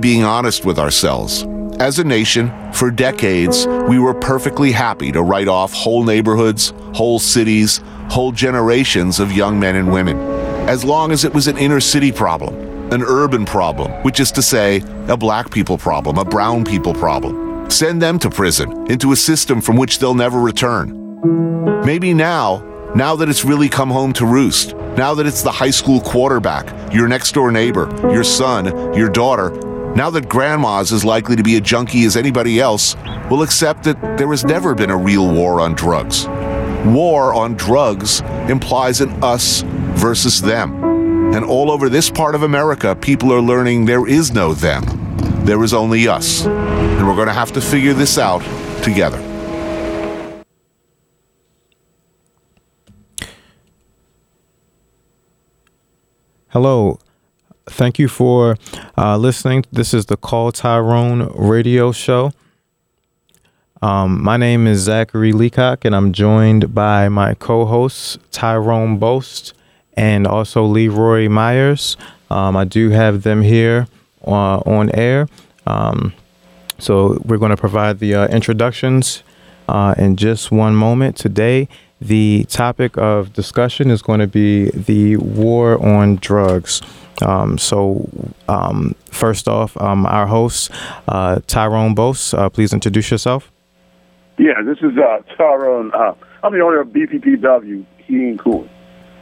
being honest with ourselves. As a nation, for decades, we were perfectly happy to write off whole neighborhoods, whole cities, whole generations of young men and women, as long as it was an inner city problem, an urban problem, which is to say, a black people problem, a brown people problem. Send them to prison, into a system from which they'll never return. Maybe now, now that it's really come home to roost, now that it's the high school quarterback, your next door neighbor, your son, your daughter, now that grandma's as likely to be a junkie as anybody else, will accept that there has never been a real war on drugs. War on drugs implies an us versus them. And all over this part of America, people are learning there is no them. There is only us. And we're going to have to figure this out together. Hello. Thank you for uh, listening. This is the Call Tyrone radio show. Um, my name is Zachary Leacock, and I'm joined by my co hosts, Tyrone Boast and also Leroy Myers. Um, I do have them here uh, on air. Um, so we're going to provide the uh, introductions uh, in just one moment. Today, the topic of discussion is going to be the war on drugs. Um, so, um, first off, um, our host, uh, Tyrone Bose, uh, please introduce yourself. Yeah, this is uh, Tyrone. Uh, I'm the owner of BPPW Heating and Cooling,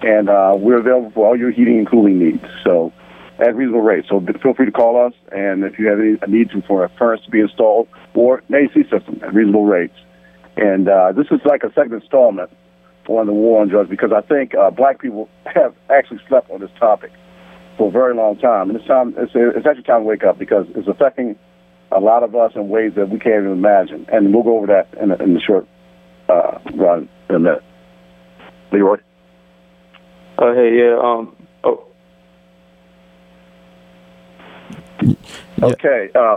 and uh, we're available for all your heating and cooling needs. So, at reasonable rates. So, feel free to call us, and if you have any a need to, for a furnace to be installed or an AC system at reasonable rates. And uh, this is like a second installment on the war on drugs because I think black people have actually slept on this topic for a very long time, and it's time. It's, it's actually time to wake up because it's affecting a lot of us in ways that we can't even imagine. And we'll go over that in, a, in the short uh, run in a minute. Leroy. Uh, hey, yeah. Um. Oh. Okay. Uh,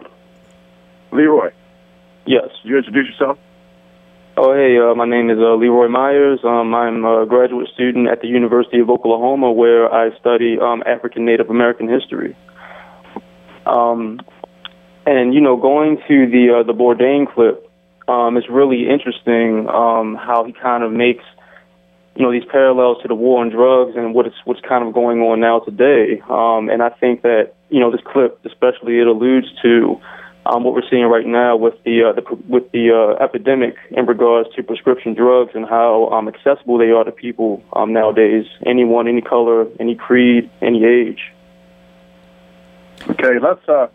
Leroy. Yes. You introduce yourself. Oh, hey, uh, my name is uh, Leroy Myers. Um, I'm a graduate student at the University of Oklahoma where I study um, African Native American history. Um, and, you know, going to the uh, the Bourdain clip, um, it's really interesting um, how he kind of makes, you know, these parallels to the war on drugs and what is, what's kind of going on now today. Um, and I think that, you know, this clip, especially, it alludes to um, what we're seeing right now with the, uh, the with the uh, epidemic in regards to prescription drugs and how um, accessible they are to people um, nowadays. Anyone, any color, any creed, any age. Okay, let's uh,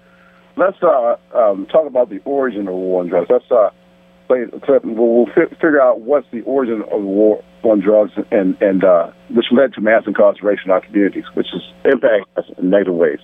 let's uh, um, talk about the origin of war on drugs. Let's uh, play a clip, and we'll, we'll fi- figure out what's the origin of the war on drugs, and and uh, which led to mass incarceration in our communities, which is impact us in negative ways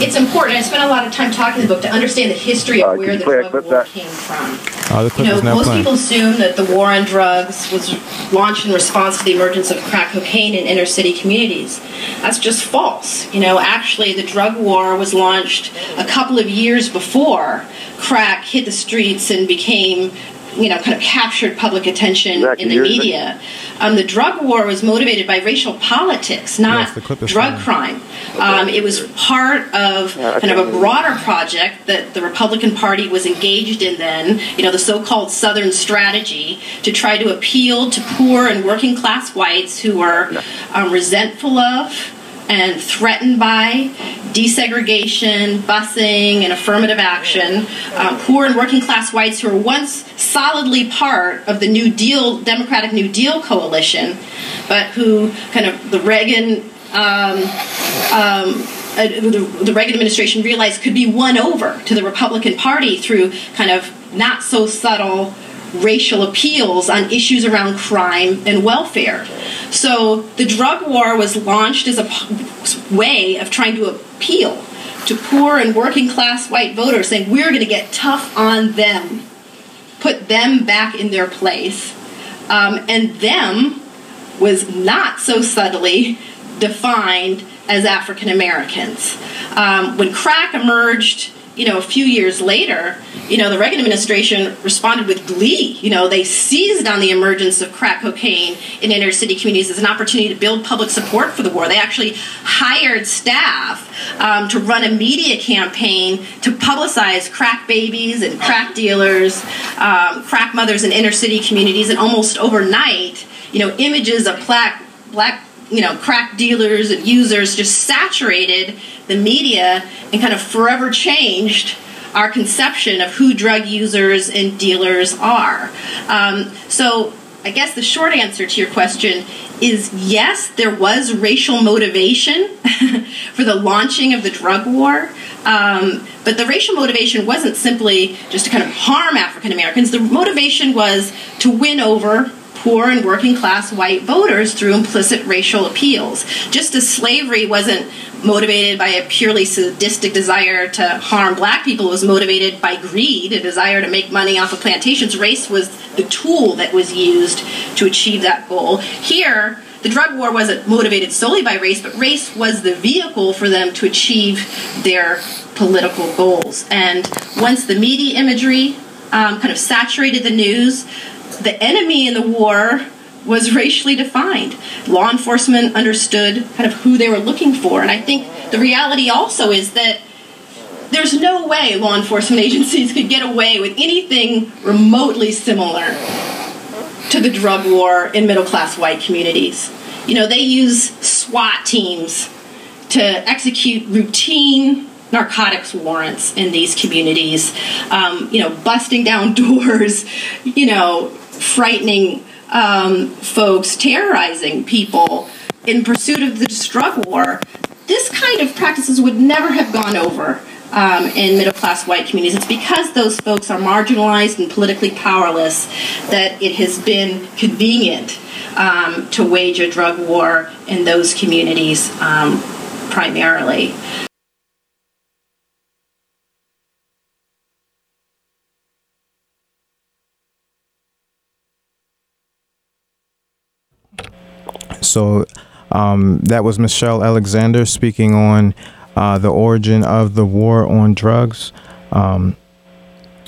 it's important. I spent a lot of time talking in the book to understand the history of uh, where the drug war that? came from. Uh, you know, most playing. people assume that the war on drugs was launched in response to the emergence of crack cocaine in inner city communities. That's just false. You know, actually, the drug war was launched a couple of years before crack hit the streets and became you know, kind of captured public attention in the media. Um, the drug war was motivated by racial politics, not yes, drug crime. Um, it was part of kind of a broader project that the Republican Party was engaged in then, you know, the so-called Southern strategy to try to appeal to poor and working class whites who were um, resentful of and threatened by desegregation, busing, and affirmative action. Um, poor and working class whites who were once solidly part of the New Deal, Democratic New Deal coalition, but who kind of the Reagan. Um, um, uh, the, the Reagan administration realized could be won over to the Republican Party through kind of not so subtle racial appeals on issues around crime and welfare. So the drug war was launched as a way of trying to appeal to poor and working class white voters, saying we're going to get tough on them, put them back in their place. Um, and them was not so subtly defined as African Americans. Um, when crack emerged you know, a few years later, you know, the Reagan administration responded with glee. You know, they seized on the emergence of crack cocaine in inner city communities as an opportunity to build public support for the war. They actually hired staff um, to run a media campaign to publicize crack babies and crack dealers, um, crack mothers in inner city communities, and almost overnight, you know, images of black black you know crack dealers and users just saturated the media and kind of forever changed our conception of who drug users and dealers are. Um, so I guess the short answer to your question is yes, there was racial motivation for the launching of the drug war. Um, but the racial motivation wasn't simply just to kind of harm African Americans. The motivation was to win over poor and working class white voters through implicit racial appeals. Just as slavery wasn't motivated by a purely sadistic desire to harm black people, it was motivated by greed, a desire to make money off of plantations. Race was the tool that was used to achieve that goal. Here, the drug war wasn't motivated solely by race, but race was the vehicle for them to achieve their political goals. And once the media imagery um, kind of saturated the news, the enemy in the war was racially defined. Law enforcement understood kind of who they were looking for. And I think the reality also is that there's no way law enforcement agencies could get away with anything remotely similar to the drug war in middle class white communities. You know, they use SWAT teams to execute routine narcotics warrants in these communities, um, you know, busting down doors, you know, frightening um, folks, terrorizing people in pursuit of the drug war, this kind of practices would never have gone over um, in middle class white communities. It's because those folks are marginalized and politically powerless that it has been convenient um, to wage a drug war in those communities um, primarily. So um, that was Michelle Alexander speaking on uh, the origin of the war on drugs. Um,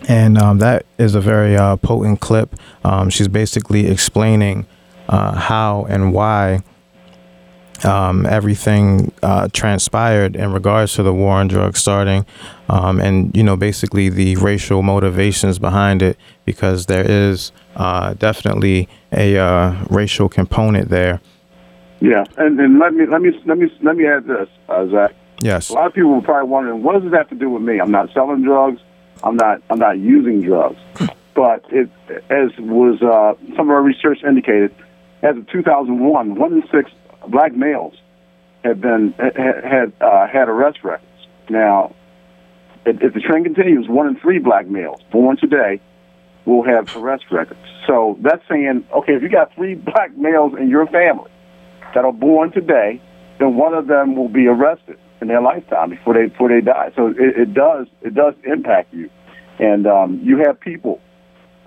and um, that is a very uh, potent clip. Um, she's basically explaining uh, how and why um, everything uh, transpired in regards to the war on drugs starting, um, and you know basically the racial motivations behind it, because there is uh, definitely a uh, racial component there. Yeah, and, and let me let me let me let me add this, uh, Zach. Yes. A lot of people are probably wondering, what does this have to do with me? I'm not selling drugs. I'm not. I'm not using drugs. but it, as was uh, some of our research indicated, as of 2001, one in six black males had been had uh, had arrest records. Now, if, if the trend continues, one in three black males born today will have arrest records. So that's saying, okay, if you got three black males in your family that are born today, then one of them will be arrested in their lifetime before they before they die. So it, it does it does impact you, and um, you have people.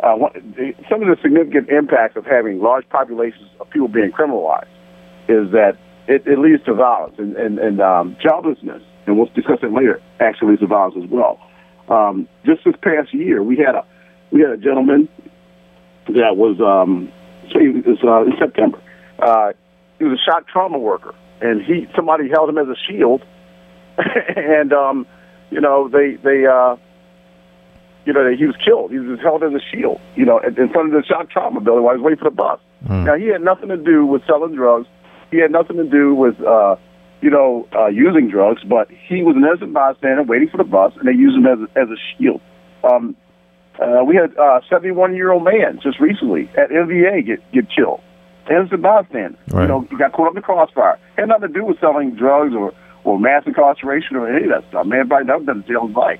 Uh, some of the significant impacts of having large populations of people being criminalized is that it, it leads to violence and, and, and um, childlessness, and we'll discuss it later. Actually, leads to violence as well. Um, just this past year, we had a we had a gentleman that was um, was, uh, in September. Uh, he was a shock trauma worker, and he somebody held him as a shield, and um, you know they they uh, you know he was killed. He was held as a shield, you know, in, in front of the shock trauma building while he was waiting for the bus. Mm. Now he had nothing to do with selling drugs he had nothing to do with, uh, you know, uh, using drugs, but he was an innocent bystander waiting for the bus, and they used him as a, as a shield. Um, uh, we had a 71 year old man just recently at MVA get get killed. Innocent bystander. Right. You know, he got caught up in the crossfire. Had nothing to do with selling drugs or, or mass incarceration or any of that stuff. Man, probably never been to jail in his.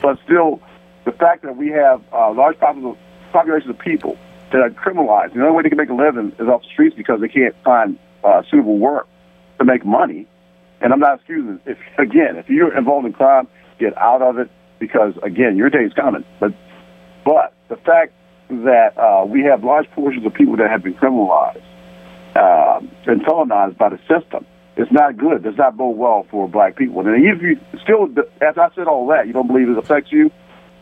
But still, the fact that we have uh, large populations of people that are criminalized, the only way they can make a living is off the streets because they can't find uh, suitable work to make money. And I'm not excusing if again, if you're involved in crime, get out of it because again, your day is coming. But but the fact that uh, we have large portions of people that have been criminalized uh, and felonized by the system it's not good. Does not bode well for black people. And if you still, as I said all that, you don't believe it affects you,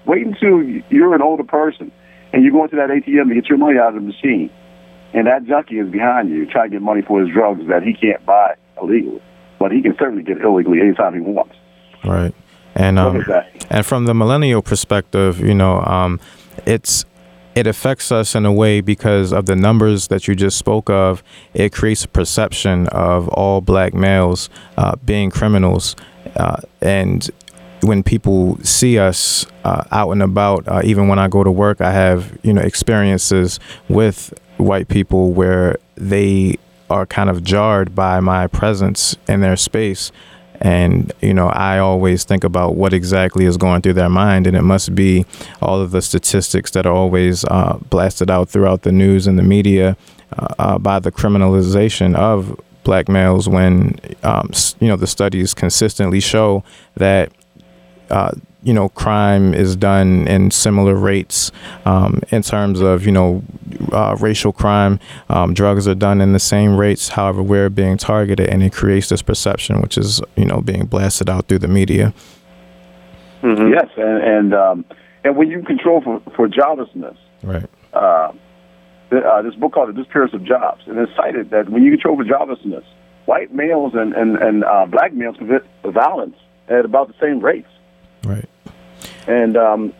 wait until you're an older person and you go into that ATM to get your money out of the machine, and that junkie is behind you trying to get money for his drugs that he can't buy illegally, but he can certainly get illegally anytime he wants. Right. And um, and from the millennial perspective, you know, um, it's it affects us in a way because of the numbers that you just spoke of. It creates a perception of all black males uh, being criminals, uh, and when people see us uh, out and about, uh, even when I go to work, I have you know experiences with white people where they are kind of jarred by my presence in their space. And, you know, I always think about what exactly is going through their mind. And it must be all of the statistics that are always uh, blasted out throughout the news and the media uh, uh, by the criminalization of black males when, um, you know, the studies consistently show that uh, you know, crime is done in similar rates um, in terms of, you know, uh, racial crime. Um, drugs are done in the same rates. However, we're being targeted, and it creates this perception, which is, you know, being blasted out through the media. Mm-hmm. Yes, and and, um, and when you control for, for joblessness, right? Uh, uh, this book called The Disappearance of Jobs, and it's cited that when you control for joblessness, white males and and, and uh, black males commit violence at about the same rates. Right. And um,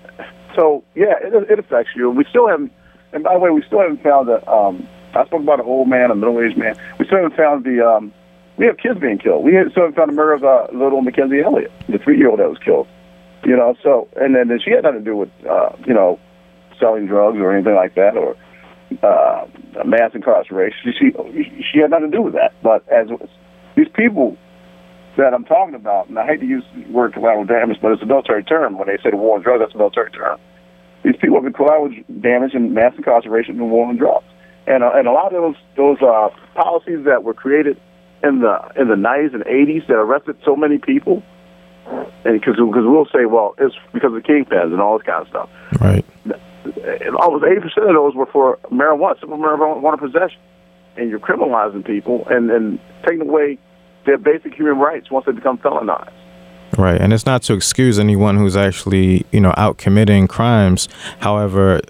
so, yeah, it, it affects you. We still haven't, and by the way, we still haven't found that. Um, I spoke about an old man, a middle-aged man. We still haven't found the. Um, we have kids being killed. We still haven't found the murder of uh, little McKenzie Elliott, the three-year-old that was killed. You know, so and then, then she had nothing to do with uh, you know selling drugs or anything like that or uh, mass incarceration. She she had nothing to do with that. But as these people that I'm talking about, and I hate to use the word collateral damage, but it's a military term. When they say the war on drugs, that's a military term. These people have been collateral damage and mass incarceration and war on drugs. And, uh, and a lot of those those uh, policies that were created in the in the 90s and 80s that arrested so many people, and because because we'll say, well, it's because of the kingpins and all this kind of stuff. Right. Almost 80 percent of those were for marijuana, simple marijuana possession, and you're criminalizing people and and taking away their basic human rights once they become felonized. Right, and it's not to excuse anyone who's actually, you know, out committing crimes. However,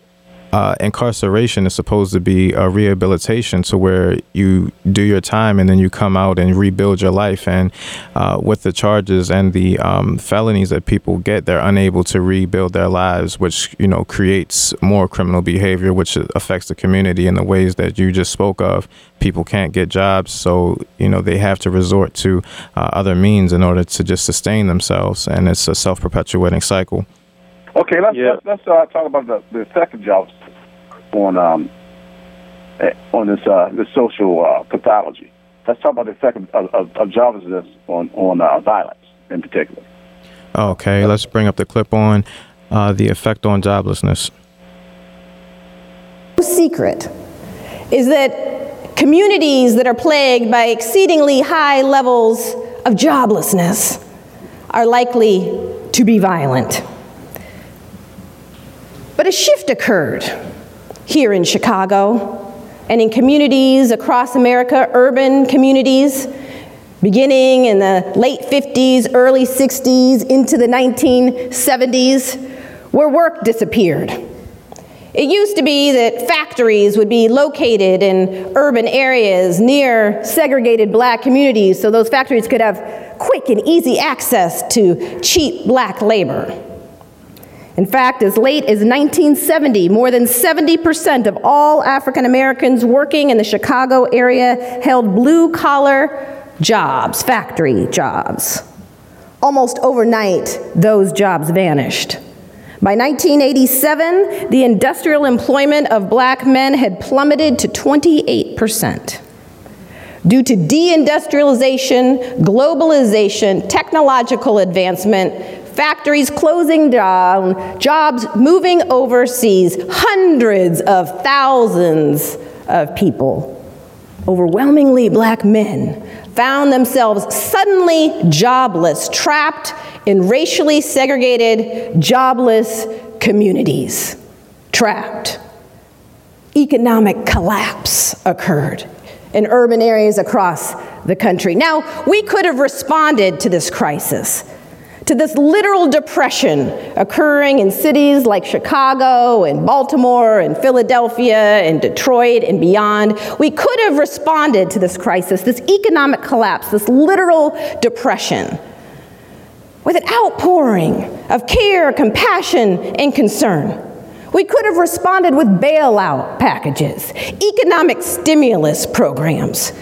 uh, incarceration is supposed to be a rehabilitation to where you do your time and then you come out and rebuild your life. And uh, with the charges and the um, felonies that people get, they're unable to rebuild their lives, which you know creates more criminal behavior, which affects the community in the ways that you just spoke of. People can't get jobs, so you know they have to resort to uh, other means in order to just sustain themselves, and it's a self-perpetuating cycle. Okay, let's yeah. let's, let's uh, talk about the, the effect of jobs on um, eh, on this uh, this social uh, pathology. Let's talk about the effect of, of, of joblessness on on uh, violence in particular. Okay, let's bring up the clip on uh, the effect on joblessness. The Secret is that communities that are plagued by exceedingly high levels of joblessness are likely to be violent. But a shift occurred here in Chicago and in communities across America, urban communities, beginning in the late 50s, early 60s, into the 1970s, where work disappeared. It used to be that factories would be located in urban areas near segregated black communities so those factories could have quick and easy access to cheap black labor. In fact, as late as 1970, more than 70% of all African Americans working in the Chicago area held blue collar jobs, factory jobs. Almost overnight, those jobs vanished. By 1987, the industrial employment of black men had plummeted to 28%. Due to deindustrialization, globalization, technological advancement, factories closing down, jobs moving overseas, hundreds of thousands of people, overwhelmingly black men, found themselves suddenly jobless, trapped in racially segregated, jobless communities. Trapped. Economic collapse occurred in urban areas across the country. Now, we could have responded to this crisis to this literal depression occurring in cities like Chicago and Baltimore and Philadelphia and Detroit and beyond. We could have responded to this crisis, this economic collapse, this literal depression, with an outpouring of care, compassion, and concern. We could have responded with bailout packages, economic stimulus programs.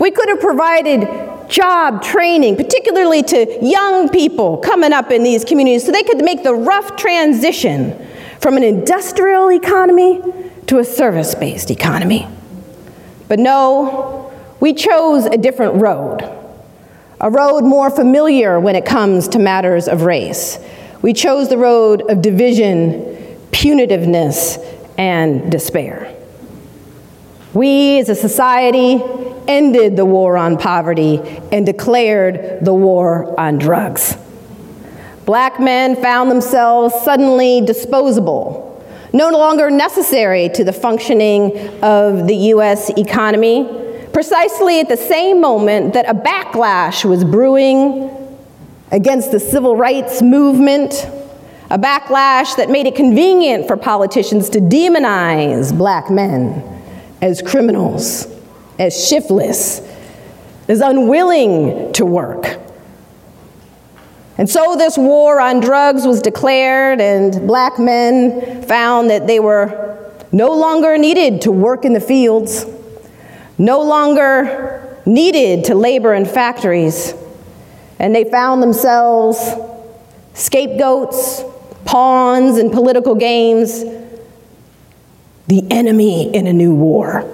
We could have provided job training, particularly to young people coming up in these communities, so they could make the rough transition from an industrial economy to a service based economy. But no, we chose a different road, a road more familiar when it comes to matters of race. We chose the road of division, punitiveness, and despair. We as a society ended the war on poverty and declared the war on drugs. Black men found themselves suddenly disposable, no longer necessary to the functioning of the US economy, precisely at the same moment that a backlash was brewing against the civil rights movement, a backlash that made it convenient for politicians to demonize black men as criminals as shiftless, as unwilling to work. And so this war on drugs was declared, and black men found that they were no longer needed to work in the fields, no longer needed to labor in factories, and they found themselves scapegoats, pawns in political games, the enemy in a new war.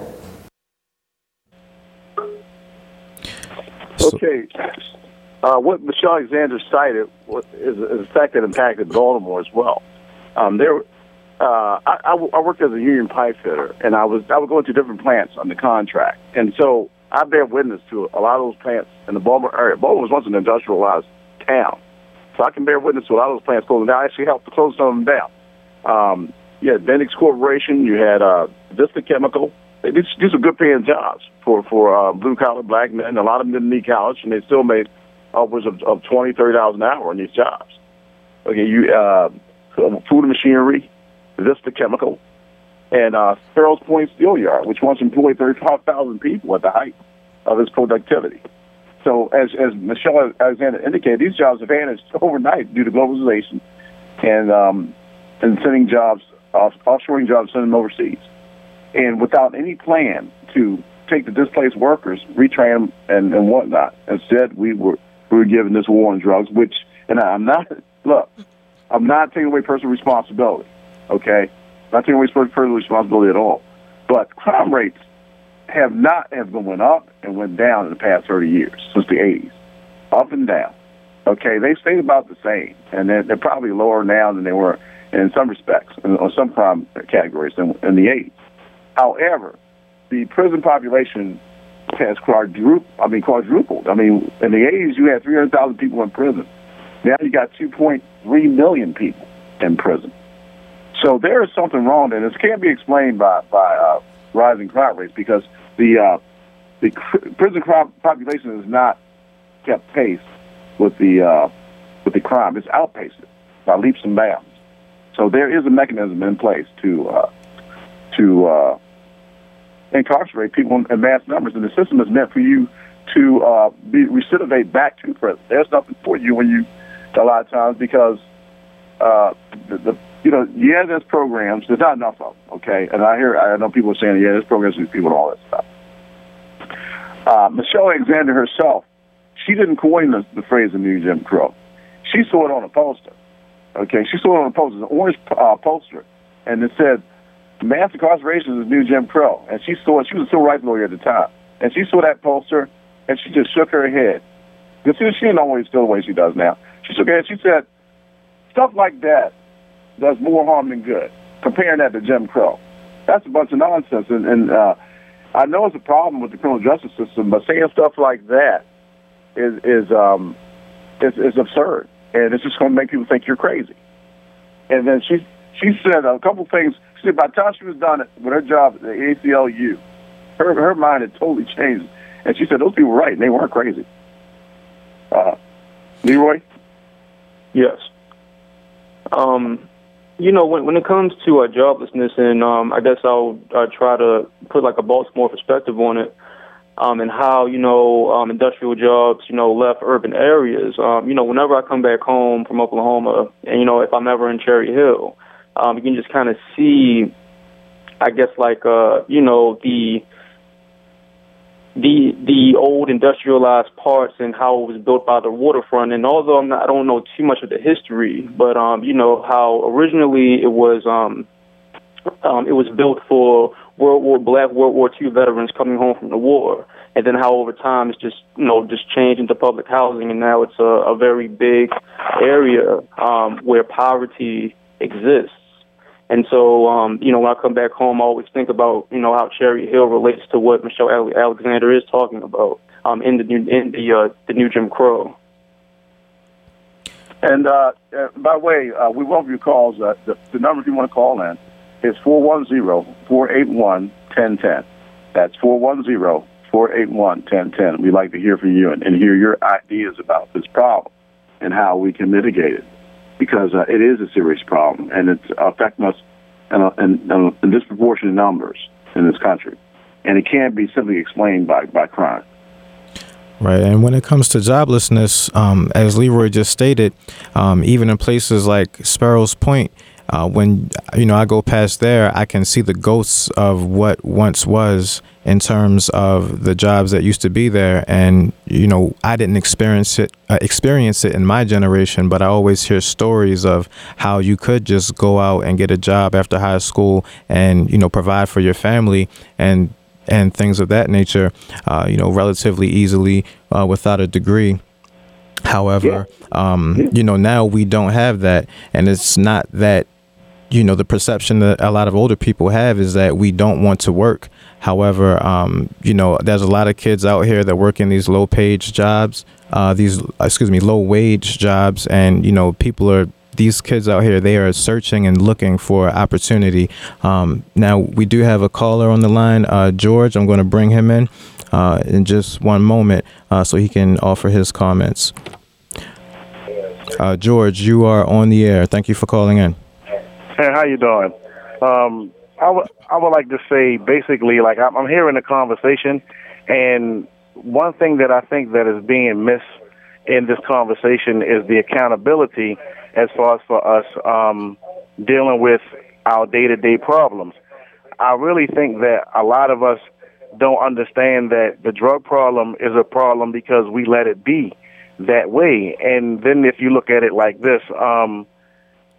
Okay. Uh, what Michelle Alexander cited is, a fact that impacted Baltimore as well. Um, there, uh, I, I, worked as a union pipe fitter, and I was I would go to different plants on the contract, and so I bear witness to a lot of those plants in the Baltimore area. Baltimore was once an industrialized town, so I can bear witness to a lot of those plants closing down. I actually helped to close some of them down. Um, you had Bendix Corporation, you had uh, Vista Chemical, these, these are good paying jobs for for uh, blue collar black men. A lot of them didn't need college, and they still made upwards of, of twenty, thirty dollars an hour in these jobs. Okay, you uh, food machinery, Vista Chemical, and uh, Sparrows Point Steel Yard, which once employed thirty-five thousand people at the height of its productivity. So, as as Michelle Alexander indicated, these jobs have vanished overnight due to globalization and um, and sending jobs off, offshoring jobs, sending them overseas and without any plan to take the displaced workers, retrain them, and, and whatnot. Instead, we were we were given this war on drugs, which, and I'm not look, I'm not taking away personal responsibility. Okay, not taking away personal responsibility at all. But crime rates have not have been went up and went down in the past 30 years since the 80s, up and down. Okay, they stayed about the same, and they're, they're probably lower now than they were in some respects, in, some crime categories in, in the 80s. However, the prison population has quadrupled. I mean, quadrupled. I mean, in the 80s, you had 300,000 people in prison. Now you got 2.3 million people in prison. So there is something wrong and This can't be explained by by uh, rising crime rates because the uh, the prison crime population has not kept pace with the uh, with the crime. It's outpaced it by leaps and bounds. So there is a mechanism in place to uh, to uh, incarcerate people in mass numbers, and the system is meant for you to uh, be recidivate back to prison. There's nothing for you when you a lot of times because uh, the, the you know yeah there's programs there's not enough of them okay and I hear I know people are saying yeah there's programs for people and all that stuff. Uh, Michelle Alexander herself, she didn't coin the, the phrase "the new Jim Crow." She saw it on a poster. Okay, she saw it on a poster, an orange uh, poster, and it said mass incarceration is new Jim Crow. And she saw it. She was a civil rights lawyer at the time. And she saw that poster, and she just shook her head. Because she, she didn't always feel the way she does now. She shook her head. She said, stuff like that does more harm than good, comparing that to Jim Crow. That's a bunch of nonsense. And, and uh, I know it's a problem with the criminal justice system, but saying stuff like that is is um, is, is absurd, and it's just going to make people think you're crazy. And then she she said a couple things. She by the time she was done with her job at the ACLU, her her mind had totally changed, and she said those people were right, and they weren't crazy. Uh, Leroy. Yes. Um, you know, when when it comes to uh, joblessness, and um, I guess I'll uh, try to put like a Baltimore perspective on it, um, and how you know um, industrial jobs, you know, left urban areas. Um, you know, whenever I come back home from Oklahoma, and you know, if I'm ever in Cherry Hill, um, you can just kind of see, I guess, like uh, you know, the the the old industrialized parts and how it was built by the waterfront. And although I'm not, I don't know too much of the history, but um, you know how originally it was um, um, it was built for World War Black World War II veterans coming home from the war, and then how over time it's just you know just changed into public housing, and now it's a, a very big area um, where poverty exists. And so, um, you know, when I come back home, I always think about, you know, how Cherry Hill relates to what Michelle Alexander is talking about um, in the new, in the uh, the new Jim Crow. And uh, uh, by the way, uh, we welcome your calls. Uh, the, the number if you want to call in is 410-481-1010. That's 410-481-1010. We'd like to hear from you and, and hear your ideas about this problem and how we can mitigate it because uh, it is a serious problem and it's affecting us in, in, in, disproportionate numbers in this country. And it can't be simply explained by, by crime. Right. And when it comes to joblessness, um, as Leroy just stated, um, even in places like Sparrows Point, uh, when you know I go past there, I can see the ghosts of what once was in terms of the jobs that used to be there. And you know, I didn't experience it uh, experience it in my generation, but I always hear stories of how you could just go out and get a job after high school and you know provide for your family and and things of that nature, uh, you know, relatively easily uh, without a degree. However, yeah. um, you know, now we don't have that, and it's not that you know the perception that a lot of older people have is that we don't want to work. However um, you know there's a lot of kids out here that work in these low page jobs uh, these excuse me low wage jobs. And you know people are these kids out here they are searching and looking for opportunity. Um, now we do have a caller on the line uh, george. I'm going to bring him in uh, in just one moment uh, so he can offer his comments. Uh, george you are on the air. Thank you for calling in Hey, how you doing? Um, I would I would like to say basically like I'm, I'm hearing the conversation, and one thing that I think that is being missed in this conversation is the accountability as far as for us um, dealing with our day to day problems. I really think that a lot of us don't understand that the drug problem is a problem because we let it be that way. And then if you look at it like this, um,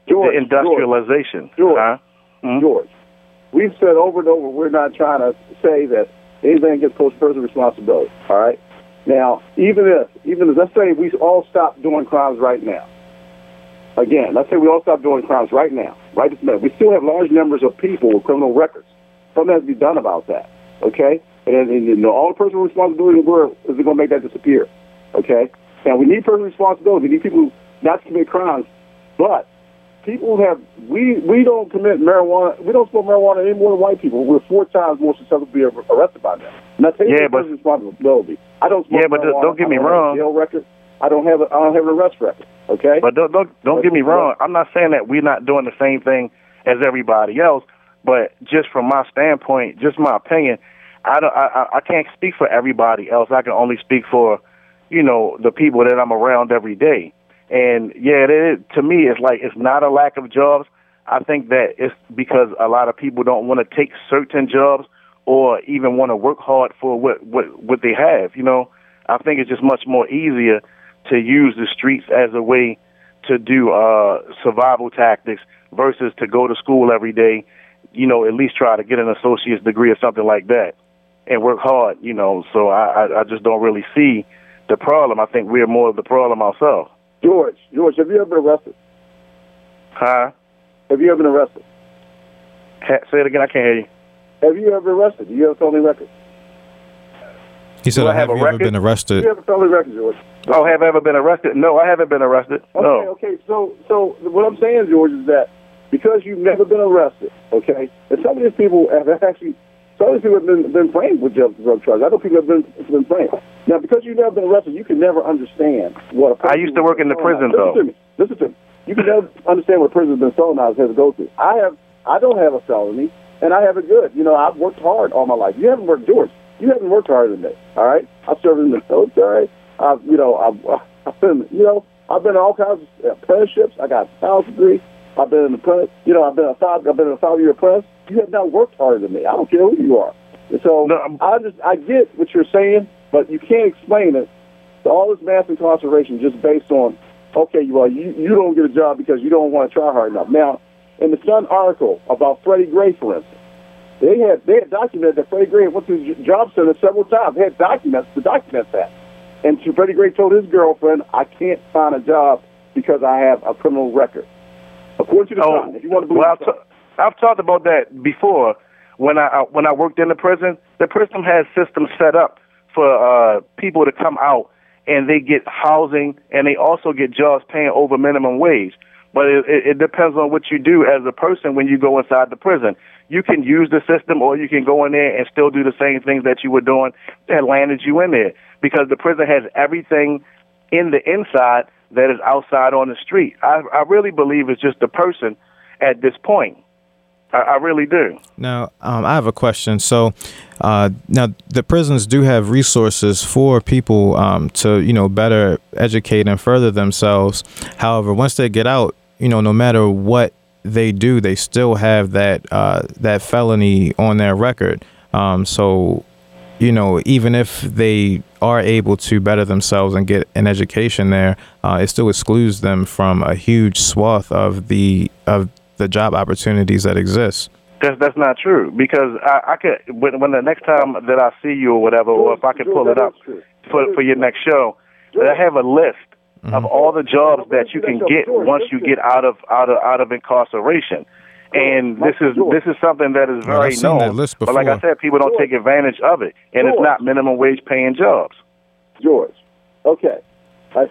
George, the industrialization. George, huh? mm-hmm. George, we've said over and over we're not trying to say that anything gets post personal responsibility. All right. Now, even if, even if, let's say we all stop doing crimes right now. Again, let's say we all stop doing crimes right now, right this minute. We still have large numbers of people with criminal records. Something has to be done about that. Okay. And, and, and you know, all the personal responsibility in the world is going to make that disappear. Okay. Now we need personal responsibility. We need people not to commit crimes, but people have we we don't commit marijuana. We don't smoke marijuana any more than white people. We're four times more susceptible to be arrested by them. Not taking yeah, but responsibility. I don't smoke Yeah, but marijuana. don't get me wrong. jail record. I don't have a I don't have an arrest record. Okay. But don't don't don't get me wrong. I'm not saying that we're not doing the same thing as everybody else. But just from my standpoint, just my opinion, I don't I I can't speak for everybody else. I can only speak for you know the people that I'm around every day. And yeah, it is, to me, it's like it's not a lack of jobs. I think that it's because a lot of people don't want to take certain jobs or even want to work hard for what what what they have. You know, I think it's just much more easier to use the streets as a way to do uh survival tactics versus to go to school every day. You know, at least try to get an associate's degree or something like that, and work hard. You know, so I I, I just don't really see the problem. I think we're more of the problem ourselves. George, George, have you ever been arrested? Huh? Have you ever been arrested? Ha- say it again. I can't hear you. Have you ever been arrested? Do you have a felony record? He said, "I have, have you record? ever been arrested? Do you have a felony record, George? Oh, have I ever been arrested? No, I haven't been arrested. Okay, no. okay. So, so what I'm saying, George, is that because you've never been arrested, okay, and some of these people have actually, some of these people have been, been framed with drug, drug charges. I know people have been, been framed. Now, because you've never been arrested, you can never understand what a person I used to work in the prison, Listen though. To me. Listen to me. You can never understand what a person's been felonized has to go through. I have, I don't have a felony, and I have it good. You know, I've worked hard all my life. You haven't worked, George. You haven't worked harder than me. All right. I've served in the military. I've, you know, I've, I've been, you know, I've been in all kinds of uh, apprenticeships. I got a college degree. I've been an apprentice. You know, I've been a five. I've been a five-year apprentice. You have not worked harder than me. I don't care who you are. And so No, I just I get what you're saying, but you can't explain it. All this mass incarceration just based on okay, well you you don't get a job because you don't want to try hard enough. Now, in the Sun article about Freddie Gray, for instance, they had they had documented that Freddie Gray went to the job center several times. They had documents to document that. And so Freddie Gray told his girlfriend, "I can't find a job because I have a criminal record." According to the Oh, Sun, if you want to believe well, I've, t- I've talked about that before. When I when I worked in the prison, the prison has systems set up for uh, people to come out and they get housing and they also get jobs paying over minimum wage. But it, it, it depends on what you do as a person when you go inside the prison. You can use the system or you can go in there and still do the same things that you were doing that landed you in there because the prison has everything in the inside that is outside on the street. I, I really believe it's just the person at this point. I, I really do. Now, um, I have a question. So, uh, now the prisons do have resources for people um, to, you know, better educate and further themselves. However, once they get out, you know, no matter what they do, they still have that uh, that felony on their record. Um, so, you know, even if they are able to better themselves and get an education there, uh, it still excludes them from a huge swath of the of the job opportunities that exist. That's that's not true because I, I could when, when the next time that I see you or whatever, or if I could pull it up for for your next show, that I have a list of mm-hmm. all the jobs that you can get once you get out of out of out of incarceration. And this is this is something that is Well, very I've known. that list But like I said, people don't take advantage of it, and it's not minimum wage paying jobs. George. Okay. I,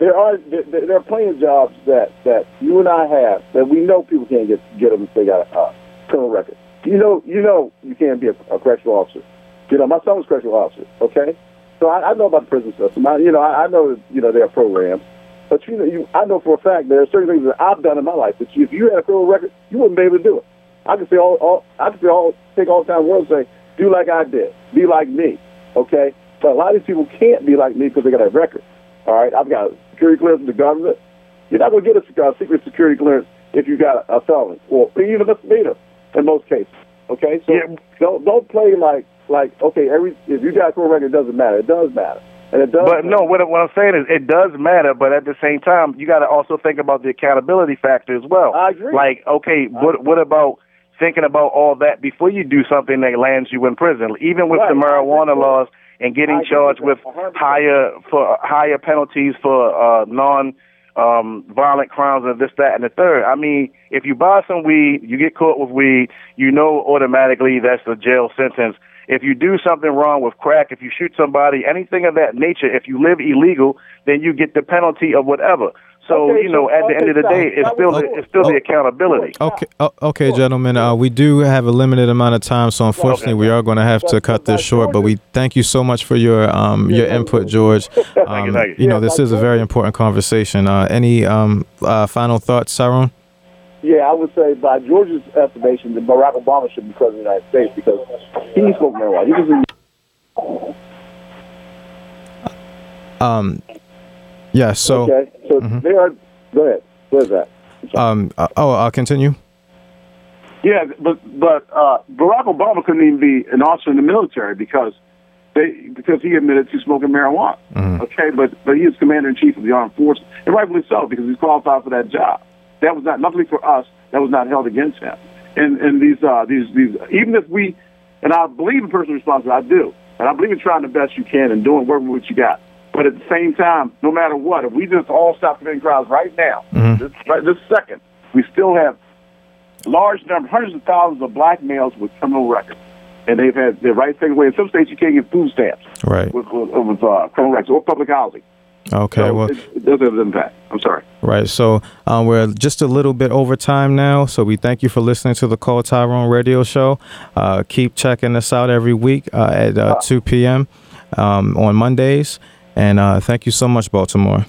there are there, there are plenty of jobs that, that you and I have that we know people can't get get them if they got a uh, criminal record. You know you know you can't be a, a correctional officer. You know my son was a correctional officer. Okay, so I, I know about the prison system. I, you know I, I know you know there are programs, but you know you I know for a fact there are certain things that I've done in my life that you, if you had a criminal record you wouldn't be able to do it. I could say all, all I could say all take all the time world and say do like I did, be like me. Okay, but a lot of these people can't be like me because they got a record. All right, I've got security clearance from the government. You're not going to get a uh, secret security clearance if you got a, a felony or even a misdemeanor in most cases. Okay, so Yeah. don't don't play like like okay every if you got a criminal record it doesn't matter. It does matter, and it does. But no, what, what I'm saying is it does matter, but at the same time, you got to also think about the accountability factor as well. I agree. Like, okay, what what about thinking about all that before you do something that lands you in prison? Even with the Right, agree marijuana laws and getting charged with with that, 100%. higher for higher penalties for uh, non um, violent crimes and this, that, and the third. I mean, if you buy some weed, you get caught with weed, you know automatically that's a jail sentence. If you do something wrong with crack, if you shoot somebody, anything of that nature, if you live illegal, then you get the penalty of whatever. So Okay, you know, so- at the end of the day, it's still with the, it's still the Oh. accountability. Okay, oh, okay, gentlemen. Uh, we do have a limited amount of time, so unfortunately, we are going to have to cut this short. But we thank you so much for your um, your input, George. Um, thank you. you know, this is a very important conversation. Uh, any um, uh, final thoughts, Tyrone? Yeah, I would say by George's estimation, that Barack Obama should be president of the United States because he spoke marijuana. He was Um, yeah. So, okay. So they are. Go ahead. Where's that? um, uh, oh, I'll continue. Yeah, but but uh, Barack Obama couldn't even be an officer in the military because they because he admitted to smoking marijuana. Okay, but but he is commander in chief of the armed forces, and rightfully so because he's qualified for that job. That was not luckily for us. That was not held against him. And and these uh, these these even if we and I believe in personal responsibility, I do, and I believe in trying the best you can and doing working with what you got. But at the same time, no matter what, if we just all stop committing crimes right now, this, right this second, we still have large number, hundreds of thousands of black males with criminal records, and they've had their rights taken away. In some states, you can't get food stamps Right. with, with, with uh, criminal records or public housing. Okay, So well, it, it does have an impact. I'm sorry. right. So um, we're just a little bit over time now. So we thank you for listening to the Call Tyrone Radio Show. Uh, keep checking us out every week uh, at uh, 2 p.m. Um, on Mondays. And uh, thank you so much, Baltimore.